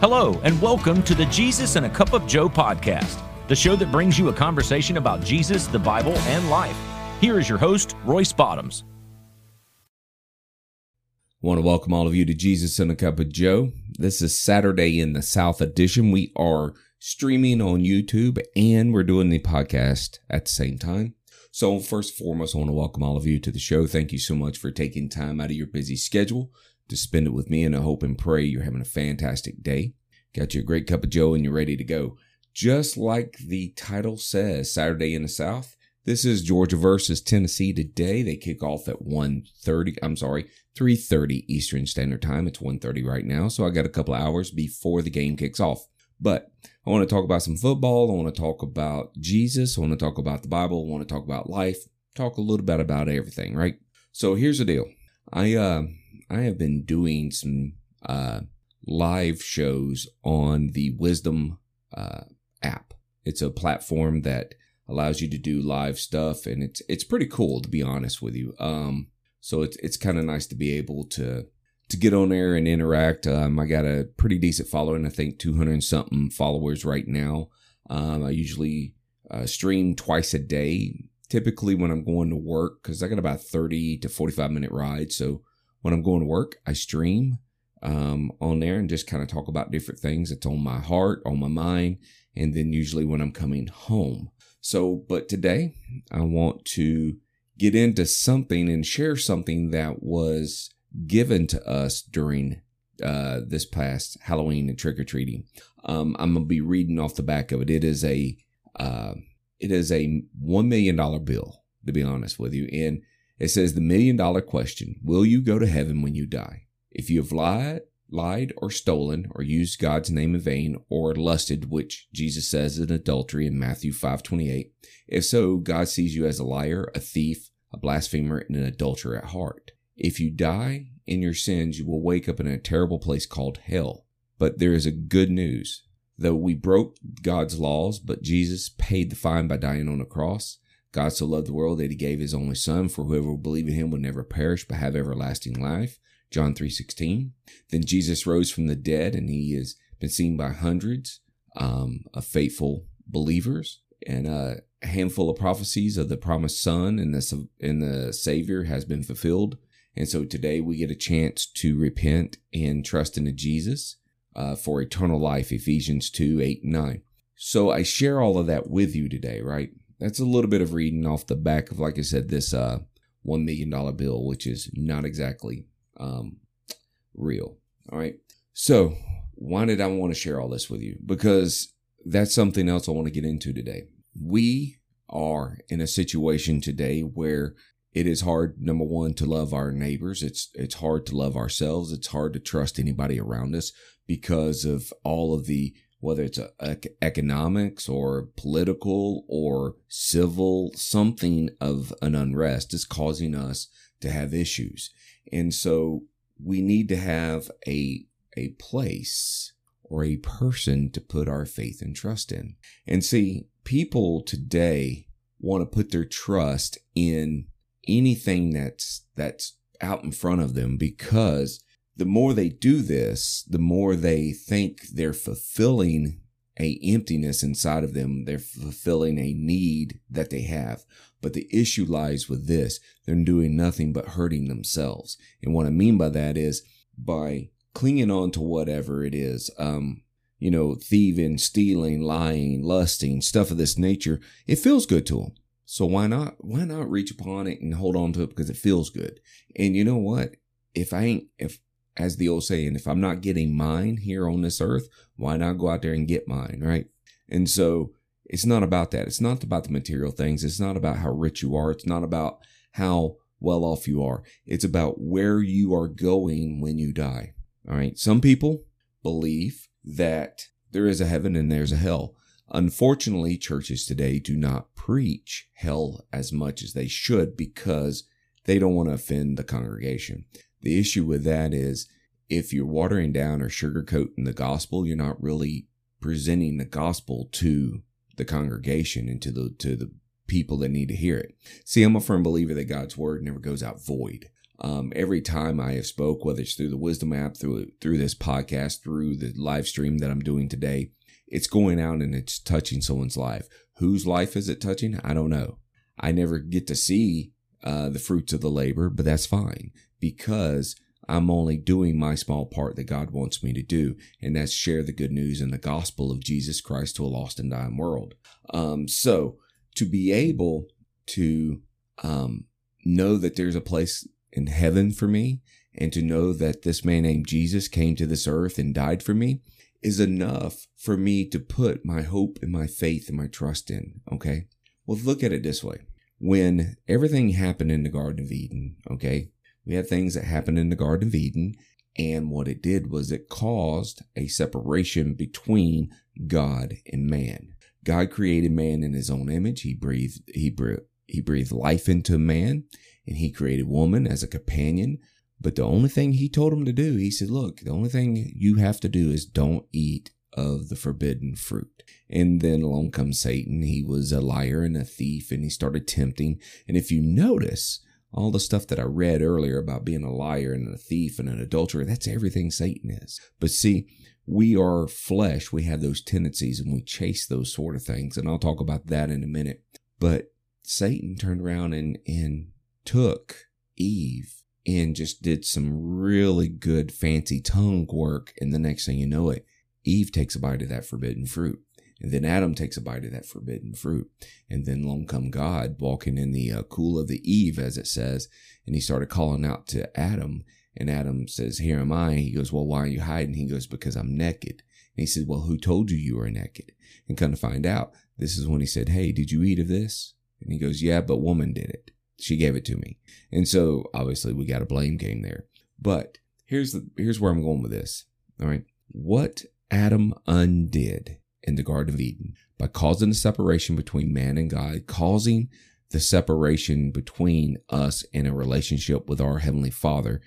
Hello, and welcome to the Jesus and a Cup of Joe podcast, the show that brings you a conversation about Jesus, the Bible, and life. Here is your host, Royce Bottoms. Want to welcome all of you to Jesus and a Cup of Joe. This is Saturday in the South edition. We are streaming on YouTube and we're doing the podcast at the same time. So, first and foremost, I want to welcome all of you to the show. Thank you so much for taking time out of your busy schedule to spend it with me. And I hope and pray you're having a fantastic day. Got you a great cup of Joe and you're ready to go. Just like the title says, Saturday in the South. This is Georgia versus Tennessee today. They kick off at 1.30, I'm sorry, 3.30 Eastern Standard Time. It's 1.30 right now, so I got a couple hours before the game kicks off. But I want to talk about some football. I want to talk about Jesus. I want to talk about the Bible. I want to talk about life. Talk a little bit about everything, right? So here's the deal. I uh I have been doing some uh, live shows on the Wisdom uh, app. It's a platform that allows you to do live stuff, and it's it's pretty cool to be honest with you. Um, so it's it's kind of nice to be able to to get on there and interact. Um, I got a pretty decent following. I think 200 something followers right now. Um, I usually uh, stream twice a day, typically when I'm going to work, because I got about 30 to 45 minute ride. So when I'm going to work, I stream um, on there and just kind of talk about different things that's on my heart, on my mind, and then usually when I'm coming home. So, but today I want to get into something and share something that was given to us during uh, this past Halloween and trick or treating. Um, I'm gonna be reading off the back of it. It is a uh, it is a one million dollar bill, to be honest with you, and it says the million dollar question Will you go to heaven when you die? If you have lied, lied or stolen or used God's name in vain or lusted, which Jesus says is adultery in Matthew 5:28, if so, God sees you as a liar, a thief, a blasphemer, and an adulterer at heart. If you die in your sins, you will wake up in a terrible place called hell. But there is a good news. Though we broke God's laws, but Jesus paid the fine by dying on a cross. God so loved the world that he gave his only son for whoever will believe in him would never perish but have everlasting life. John 3:16. Then Jesus rose from the dead and he has been seen by hundreds um, of faithful believers and a handful of prophecies of the promised son and the and the savior has been fulfilled. And so today we get a chance to repent and trust into Jesus uh, for eternal life, Ephesians 2, 8, and 9. So I share all of that with you today, right? that's a little bit of reading off the back of, like I said, this uh, $1 million bill, which is not exactly um, real. All right. So, why did I want to share all this with you? Because that's something else I want to get into today. We are in a situation today where it is hard number one to love our neighbors it's it's hard to love ourselves it's hard to trust anybody around us because of all of the whether it's uh, a, a, economics or political or civil, something of an unrest is causing us to have issues. And so we need to have a, a place or a person to put our faith and trust in. And see, people today want to put their trust in anything that's, that's out in front of them because the more they do this, the more they think they're fulfilling a emptiness inside of them. They're fulfilling a need that they have. But the issue lies with this. They're doing nothing but hurting themselves. And what I mean by that is by clinging on to whatever it is, um, you know, thieving, stealing, lying, lusting, stuff of this nature, it feels good to them. So why not, why not reach upon it and hold on to it because it feels good? And you know what? If I ain't, if as the old saying, if I'm not getting mine here on this earth, why not go out there and get mine, right? And so it's not about that. It's not about the material things. It's not about how rich you are. It's not about how well off you are. It's about where you are going when you die. All right. Some people believe that there is a heaven and there's a hell. Unfortunately, churches today do not preach hell as much as they should because they don't want to offend the congregation. The issue with that is if you're watering down or sugarcoating the gospel, you're not really presenting the gospel to the congregation and to the to the people that need to hear it. See, I'm a firm believer that God's word never goes out void. Um, every time I have spoke, whether it's through the Wisdom app, through through this podcast, through the live stream that I'm doing today, it's going out and it's touching someone's life. Whose life is it touching? I don't know. I never get to see uh, the fruits of the labor, but that's fine because I'm only doing my small part that God wants me to do, and that's share the good news and the gospel of Jesus Christ to a lost and dying world. Um, so to be able to um, know that there's a place in heaven for me, and to know that this man named Jesus came to this earth and died for me, is enough for me to put my hope and my faith and my trust in. Okay. Well, look at it this way. When everything happened in the Garden of Eden, okay, we had things that happened in the Garden of Eden, and what it did was it caused a separation between God and man. God created man in his own image. He breathed, he breathed, he breathed life into man, and he created woman as a companion. But the only thing he told him to do, he said, look, the only thing you have to do is don't eat of the forbidden fruit. And then along comes Satan. He was a liar and a thief, and he started tempting. And if you notice, all the stuff that I read earlier about being a liar and a thief and an adulterer, that's everything Satan is. But see, we are flesh. We have those tendencies and we chase those sort of things. And I'll talk about that in a minute. But Satan turned around and, and took Eve and just did some really good fancy tongue work. And the next thing you know it, Eve takes a bite of that forbidden fruit. And then Adam takes a bite of that forbidden fruit. And then long come God walking in the uh, cool of the eve, as it says. And he started calling out to Adam. And Adam says, Here am I. He goes, Well, why are you hiding? He goes, Because I'm naked. And he said, Well, who told you you were naked? And come to find out, this is when he said, Hey, did you eat of this? And he goes, Yeah, but woman did it. She gave it to me. And so obviously we got a blame game there. But here's the here's where I'm going with this. All right. What Adam undid in the Garden of Eden by causing the separation between man and God, causing the separation between us and a relationship with our Heavenly Father,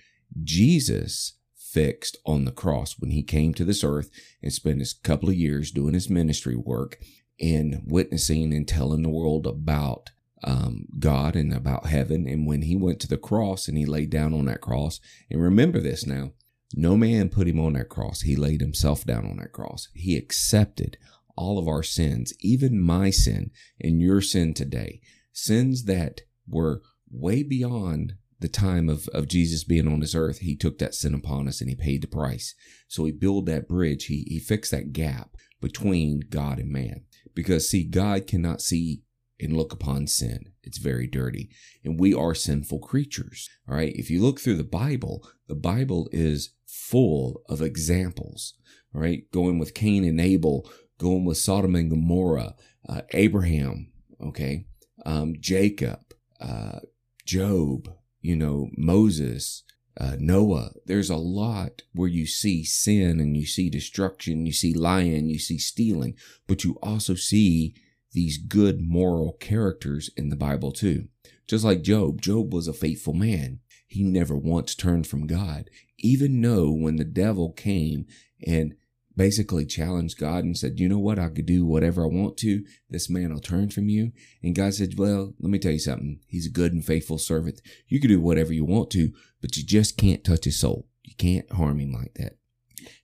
Jesus fixed on the cross when he came to this earth and spent his couple of years doing his ministry work and witnessing and telling the world about um, God and about heaven. And when he went to the cross and he laid down on that cross, and remember this now, no man put him on that cross. He laid himself down on that cross. He accepted all of our sins, even my sin and your sin today, sins that were way beyond the time of, of Jesus being on this earth. He took that sin upon us and he paid the price. So he built that bridge. He, he fixed that gap between God and man. Because see, God cannot see and look upon sin. It's very dirty. And we are sinful creatures. All right. If you look through the Bible, the Bible is full of examples. right? Going with Cain and Abel, going with Sodom and Gomorrah, uh, Abraham, okay, um, Jacob, uh, Job, you know, Moses, uh, Noah. There's a lot where you see sin and you see destruction, you see lying, you see stealing, but you also see these good moral characters in the Bible too. Just like Job, Job was a faithful man. He never once turned from God, even though when the devil came and basically challenged God and said, You know what? I could do whatever I want to. This man will turn from you. And God said, Well, let me tell you something. He's a good and faithful servant. You can do whatever you want to, but you just can't touch his soul. You can't harm him like that.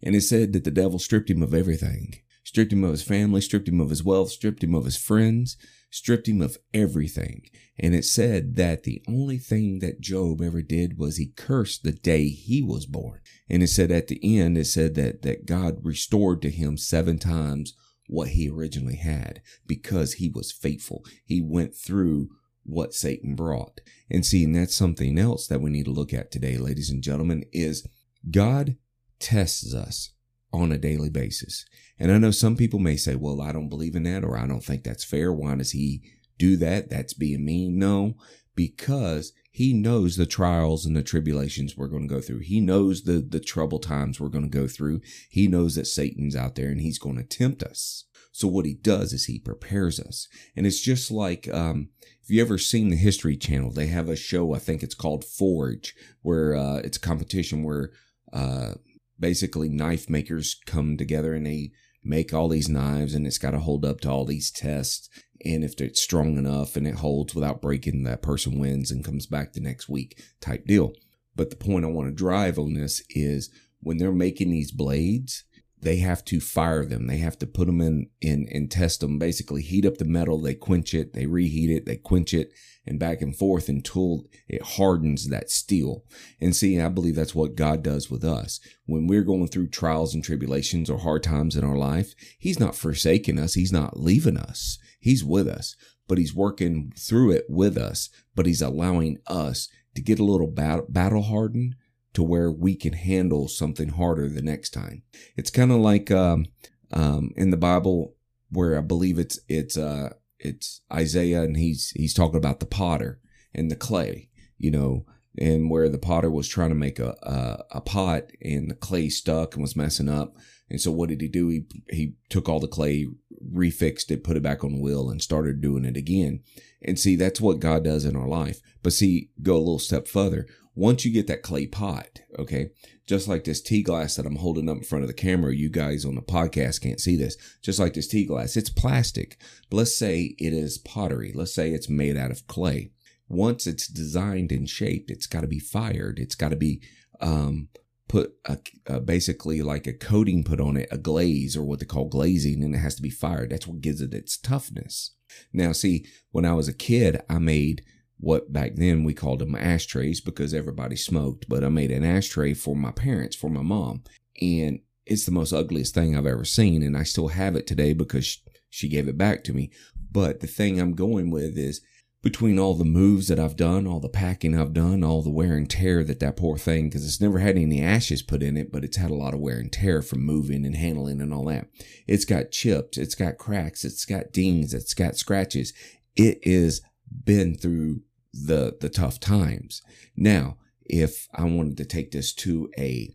And it said that the devil stripped him of everything stripped him of his family, stripped him of his wealth, stripped him of his friends, stripped him of everything. And it said that the only thing that Job ever did was he cursed the day he was born. And it said at the end, it said that, that God restored to him seven times what he originally had because he was faithful. He went through what Satan brought. And see, and that's something else that we need to look at today, ladies and gentlemen, is God tests us on a daily basis. And I know some people may say, well, I don't believe in that or I don't think that's fair. Why does he do that? That's being mean. No, because he knows the trials and the tribulations we're going to go through. He knows the, the trouble times we're going to go through. He knows that Satan's out there and he's going to tempt us. So what he does is he prepares us. And it's just like, um, if you ever seen the History Channel, they have a show, I think it's called Forge, where, uh, it's a competition where, uh, basically knife makers come together and they make all these knives and it's got to hold up to all these tests. And if it's strong enough and it holds without breaking, that person wins and comes back the next week type deal. But the point I want to drive on this is when they're making these blades, they have to fire them. They have to put them in, in and test them. Basically, heat up the metal. They quench it. They reheat it. They quench it, and back and forth until it hardens that steel. And see, I believe that's what God does with us when we're going through trials and tribulations or hard times in our life. He's not forsaking us. He's not leaving us. He's with us, but He's working through it with us. But He's allowing us to get a little battle hardened to where we can handle something harder the next time. It's kind of like um, um, in the Bible where I believe it's it's uh, it's Isaiah and he's he's talking about the potter and the clay, you know, and where the potter was trying to make a, a, a pot and the clay stuck and was messing up. And so what did he do? He he took all the clay, refixed it, put it back on the wheel, and started doing it again. And see, that's what God does in our life. But see, go a little step further. Once you get that clay pot, okay, just like this tea glass that I'm holding up in front of the camera, you guys on the podcast can't see this. Just like this tea glass, it's plastic. But let's say it is pottery. Let's say it's made out of clay. Once it's designed and shaped, it's got to be fired. It's got to be um, put a, basically like a coating put on it, a glaze or what they call glazing, and it has to be fired. That's what gives it its toughness. Now, see, when I was a kid, I made what back then we called them ashtrays because everybody smoked, but I made an ashtray for my parents, for my mom. And it's the most ugliest thing I've ever seen. And I still have it today because she gave it back to me. But the thing I'm going with is between all the moves that I've done, all the packing I've done, all the wear and tear that that poor thing, because it's never had any ashes put in it, but it's had a lot of wear and tear from moving and handling and all that. It's got chips, it's got cracks, it's got dings, it's got scratches. It is been through the the tough times. Now, if I wanted to take this to a,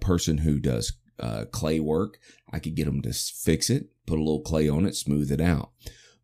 person who does uh, clay work, I could get them to fix it, put a little clay on it, smooth it out.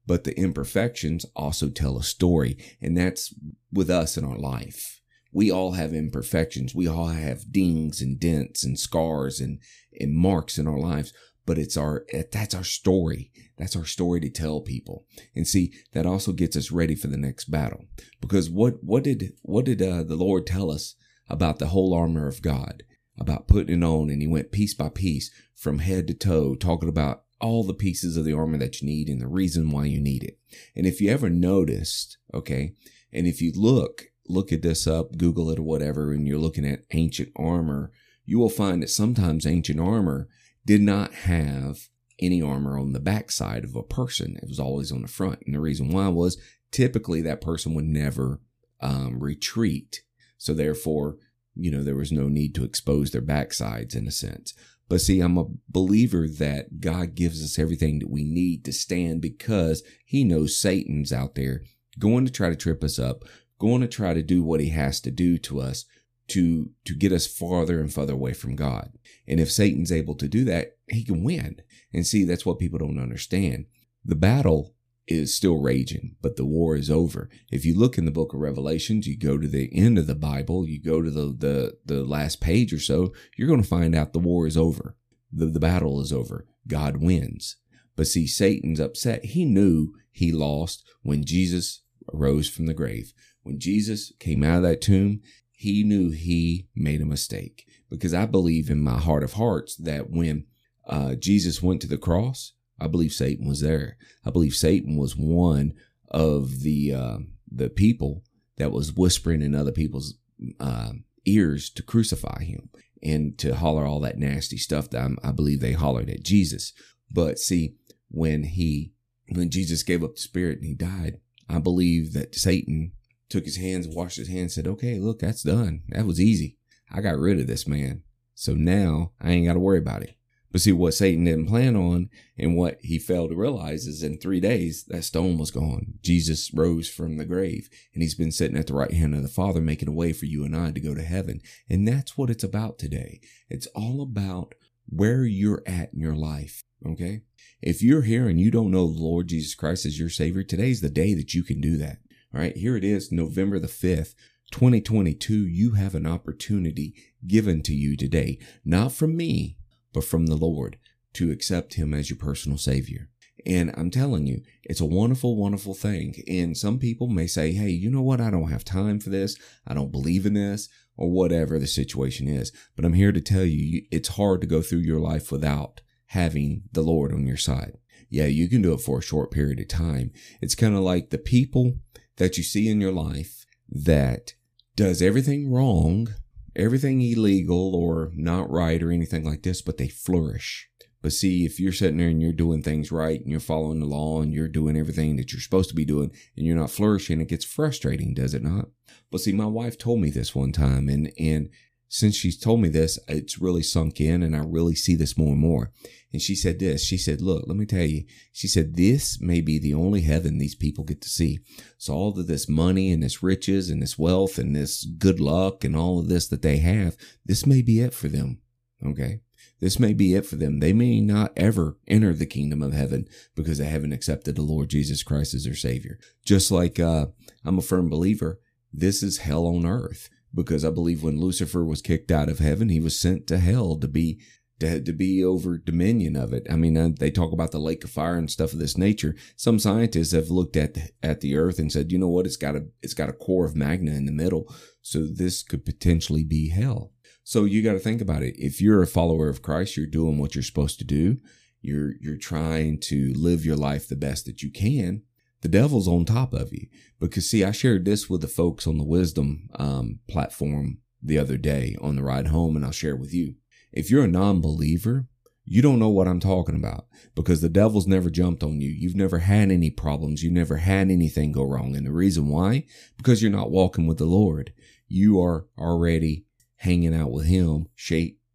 But the imperfections also tell a story, and that's with us in our life. We all have imperfections. We all have dings and dents and scars and, and marks in our lives but it's our that's our story. That's our story to tell people. And see that also gets us ready for the next battle. Because what what did what did uh, the lord tell us about the whole armor of god? About putting it on and he went piece by piece from head to toe talking about all the pieces of the armor that you need and the reason why you need it. And if you ever noticed okay and if you look look at this up google it or whatever and you're looking at ancient armor you will find that sometimes ancient armor did not have any armor on the backside of a person. It was always on the front. And the reason why was typically that person would never um, retreat. So therefore, you know, there was no need to expose their backsides in a sense. But see, I'm a believer that God gives us everything that we need to stand because he knows Satan's out there going to try to trip us up, going to try to do what he has to do to us to to get us farther and farther away from God. And if Satan's able to do that, he can win. And see, that's what people don't understand. The battle is still raging, but the war is over. If you look in the book of Revelations, you go to the end of the Bible, you go to the the, the last page or so, you're going to find out the war is over. The, the battle is over. God wins. But see, Satan's upset. He knew he lost when Jesus arose from the grave. When Jesus came out of that tomb, he knew he made a mistake because I believe in my heart of hearts that when uh, Jesus went to the cross, I believe Satan was there. I believe Satan was one of the uh, the people that was whispering in other people's uh, ears to crucify him and to holler all that nasty stuff that I'm, I believe they hollered at Jesus. But see, when he when Jesus gave up the spirit and he died, I believe that Satan took his hands, washed his hands, said, okay, look, that's done. That was easy. I got rid of this man. So now I ain't got to worry about it. But see, what Satan didn't plan on and what he failed to realize is in three days, that stone was gone. Jesus rose from the grave and he's been sitting at the right hand of the Father, making a way for you and I to go to heaven. And that's what it's about today. It's all about where you're at in your life. Okay. If you're here and you don't know the Lord Jesus Christ as your Savior, today's the day that you can do that. All right, here it is, November the 5th, 2022. You have an opportunity given to you today, not from me, but from the Lord to accept Him as your personal Savior. And I'm telling you, it's a wonderful, wonderful thing. And some people may say, hey, you know what? I don't have time for this. I don't believe in this. or whatever the situation is. But I'm here to tell you, it's hard to go through your life without having the Lord on your side. Yeah, you can do it for a short period of time. It's kind of like the people that you see in your life that does everything wrong, everything illegal or not right or anything like this, but they flourish. But see, if you're sitting there and you're doing things right and you're following the law and you're doing everything that you're supposed to be doing and you're not flourishing, it gets frustrating, does it not? But see, my wife told me this one time and, and since she's told me this, it's really sunk in and I really see this more and more. And she said this, she said, look, let me tell you, she said, this may be the only heaven these people get to see. So all of this money and this riches and this wealth and this good luck and all of this that they have, this may be it for them. Okay. This may be it for them. They may not ever enter the kingdom of heaven because they haven't accepted the Lord Jesus Christ as their savior. Just like, uh, I'm a firm believer. This is hell on earth because I believe when Lucifer was kicked out of heaven, he was sent to hell to be to, to be over dominion of it. I mean, uh, they talk about the lake of fire and stuff of this nature. Some scientists have looked at at the earth and said, you know what, it's got a it's got a core of magma in the middle, so this could potentially be hell. So you got to think about it. If you're a follower of Christ, you're doing what you're supposed to do. You're you're trying to live your life the best that you can the devil's on top of you. Because see, I shared this with the folks on the Wisdom um, platform the other day on the ride home, and I'll share it with you. If you're a non-believer, you don't know what I'm talking about because the devil's never jumped on you. You've never had any problems. You've never had anything go wrong. And the reason why? Because you're not walking with the Lord. You are already hanging out with him,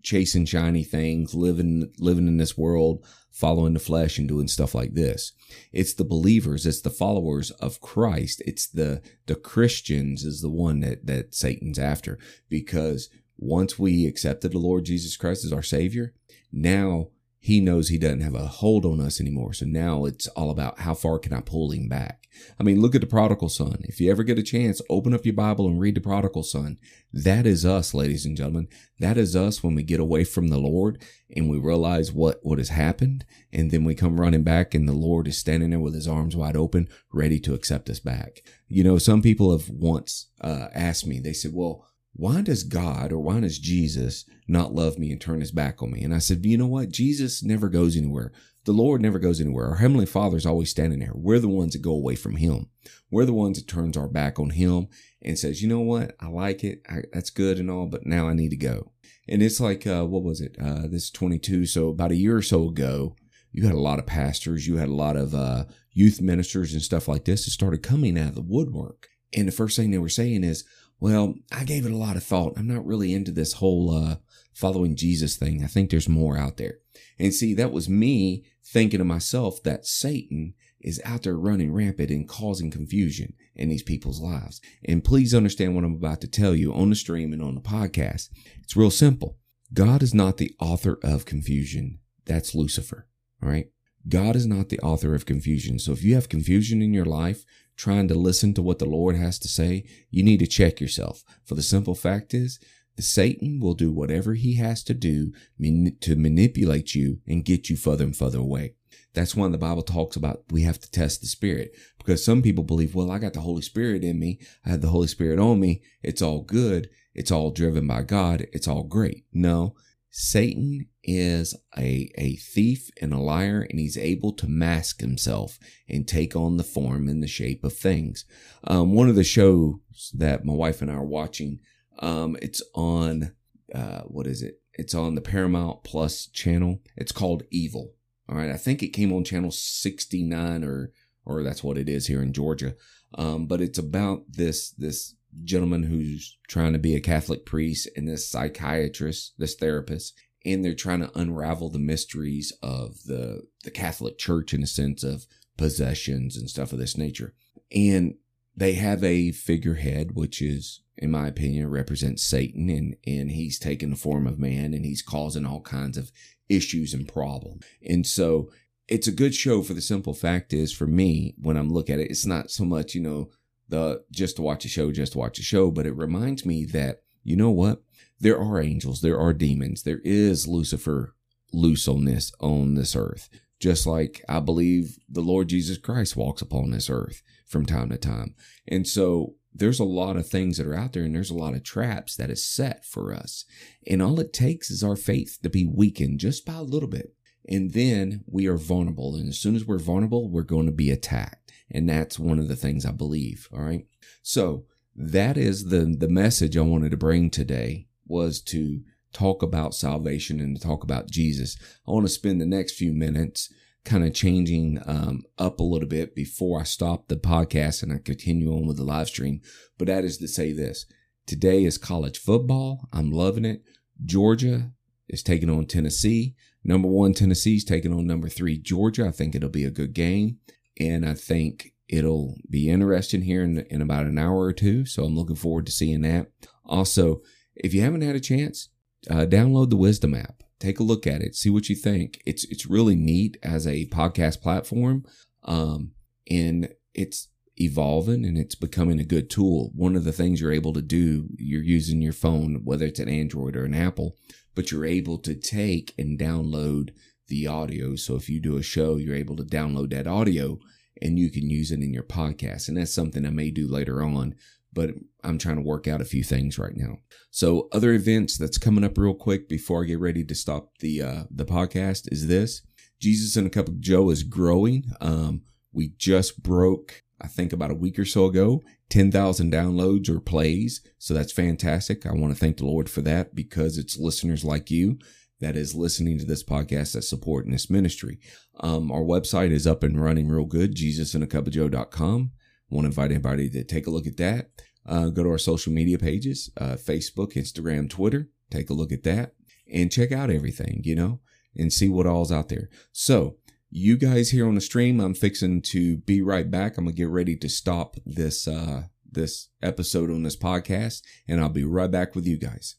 chasing shiny things, living, living in this world, following the flesh and doing stuff like this. It's the believers, it's the followers of Christ. It's the the Christians is the one that that Satan's after because once we accepted the Lord Jesus Christ as our savior, now he knows he doesn't have a hold on us anymore. So now it's all about how far can I pull him back? I mean, look at the prodigal son. If you ever get a chance, open up your Bible and read the prodigal son. That is us, ladies and gentlemen. That is us when we get away from the Lord and we realize what, what has happened. And then we come running back and the Lord is standing there with his arms wide open, ready to accept us back. You know, some people have once uh, asked me, they said, well, why does God or why does Jesus not love me and turn his back on me? And I said, you know what? Jesus never goes anywhere. The Lord never goes anywhere. Our Heavenly Father is always standing there. We're the ones that go away from Him. We're the ones that turns our back on Him and says, you know what? I like it. I, that's good and all, but now I need to go. And it's like, uh, what was it? Uh, this 22. So about a year or so ago, you had a lot of pastors, you had a lot of, uh, youth ministers and stuff like this that started coming out of the woodwork. And the first thing they were saying is, well, I gave it a lot of thought. I'm not really into this whole uh, following Jesus thing. I think there's more out there. And see, that was me thinking to myself that Satan is out there running rampant and causing confusion in these people's lives. And please understand what I'm about to tell you on the stream and on the podcast. It's real simple. God is not the author of confusion. That's Lucifer. All right. God is not the author of confusion. So if you have confusion in your life, trying to listen to what the Lord has to say, you need to check yourself. For the simple fact is, Satan will do whatever he has to do to manipulate you and get you further and further away. That's when the Bible talks about we have to test the spirit because some people believe, well, I got the Holy Spirit in me. I have the Holy Spirit on me. It's all good. It's all driven by God. It's all great. No, Satan is a, a thief and a liar, and he's able to mask himself and take on the form and the shape of things. Um, one of the shows that my wife and I are watching, um, it's on, uh, what is it? It's on the Paramount Plus channel. It's called Evil. All right. I think it came on channel 69 or, or that's what it is here in Georgia. Um, but it's about this, this gentleman who's trying to be a Catholic priest and this psychiatrist, this therapist, and they're trying to unravel the mysteries of the the Catholic Church in a sense of possessions and stuff of this nature. And they have a figurehead, which is, in my opinion, represents Satan, and and he's taken the form of man, and he's causing all kinds of issues and problems. And so it's a good show for the simple fact is for me when I'm looking at it, it's not so much you know the just to watch a show, just to watch a show, but it reminds me that, you know what? There are angels, there are demons, there is Lucifer loose on this on this earth. Just like I believe the Lord Jesus Christ walks upon this earth from time to time. And so there's a lot of things that are out there and there's a lot of traps that is set for us. And all it takes is our faith to be weakened just by a little bit. And then we are vulnerable. And as soon as we're vulnerable, we're going to be attacked. And that's one of the things I believe. All right. So that is the, the message I wanted to bring today was to talk about salvation and to talk about Jesus. I want to spend the next few minutes kind of changing um, up a little bit before I stop the podcast and I continue on with the live stream. But that is to say this today is college football. I'm loving it. Georgia is taking on Tennessee. Number one, Tennessee's taking on number three, Georgia. I think it'll be a good game. And I think it'll be interesting here in, in about an hour or two. So I'm looking forward to seeing that. Also, if you haven't had a chance, uh, download the Wisdom app take a look at it, see what you think. It's it's really neat as a podcast platform, um, and it's evolving and it's becoming a good tool. One of the things you're able to do, you're using your phone, whether it's an Android or an Apple, but you're able to take and download the audio. So if you do a show, you're able to download that audio and you can use it in your podcast. And that's something I may do later on but I'm trying to work out a few things right now. So other events that's coming up real quick before I get ready to stop the uh, the podcast is this: Jesus and a Cup of Joe is growing. Um, we just broke, I think, about a week or so ago, ten thousand downloads or plays. So that's fantastic. I want to thank the Lord for that because it's listeners like you that is listening to this podcast that supporting this ministry. Um, our website is up and running real good, jesusandacupofjoe.com want to invite anybody to take a look at that. Uh, go to our social media pages, uh, Facebook, Instagram, Twitter. Take a look at that and check out everything, you know, and see what all's out there. So, you guys here on the stream, I'm fixing to be right back. I'm gonna get ready to stop this uh, this episode on this podcast, and I'll be right back with you guys.